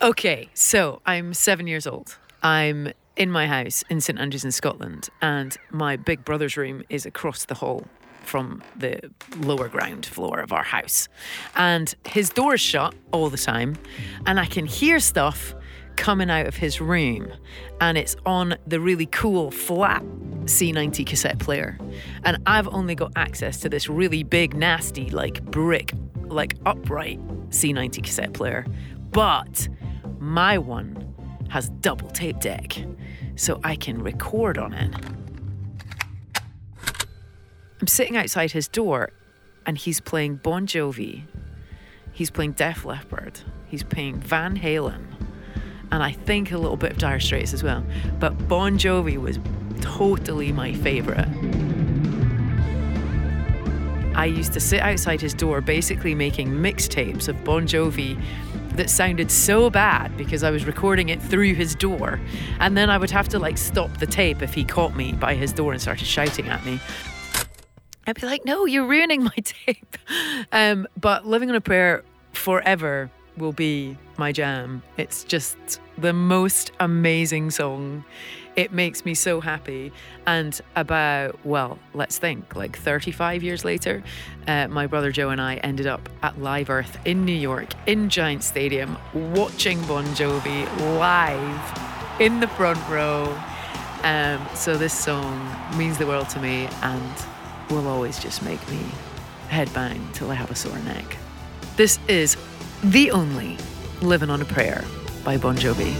Okay, so I'm seven years old. I'm in my house in St Andrews in Scotland, and my big brother's room is across the hall from the lower ground floor of our house. And his door is shut all the time, and I can hear stuff coming out of his room, and it's on the really cool flat C90 cassette player. And I've only got access to this really big, nasty, like brick, like upright C90 cassette player. But my one has double tape deck, so I can record on it. I'm sitting outside his door and he's playing Bon Jovi, he's playing Def Leppard, he's playing Van Halen, and I think a little bit of Dire Straits as well. But Bon Jovi was totally my favourite. I used to sit outside his door basically making mixtapes of Bon Jovi that sounded so bad because I was recording it through his door. And then I would have to like stop the tape if he caught me by his door and started shouting at me. I'd be like, no, you're ruining my tape. Um, but Living on a Prayer forever will be my jam. It's just the most amazing song. It makes me so happy. And about, well, let's think, like 35 years later, uh, my brother Joe and I ended up at Live Earth in New York, in Giant Stadium, watching Bon Jovi live in the front row. Um, so this song means the world to me and will always just make me headbang till I have a sore neck. This is the only Living on a Prayer by Bon Jovi.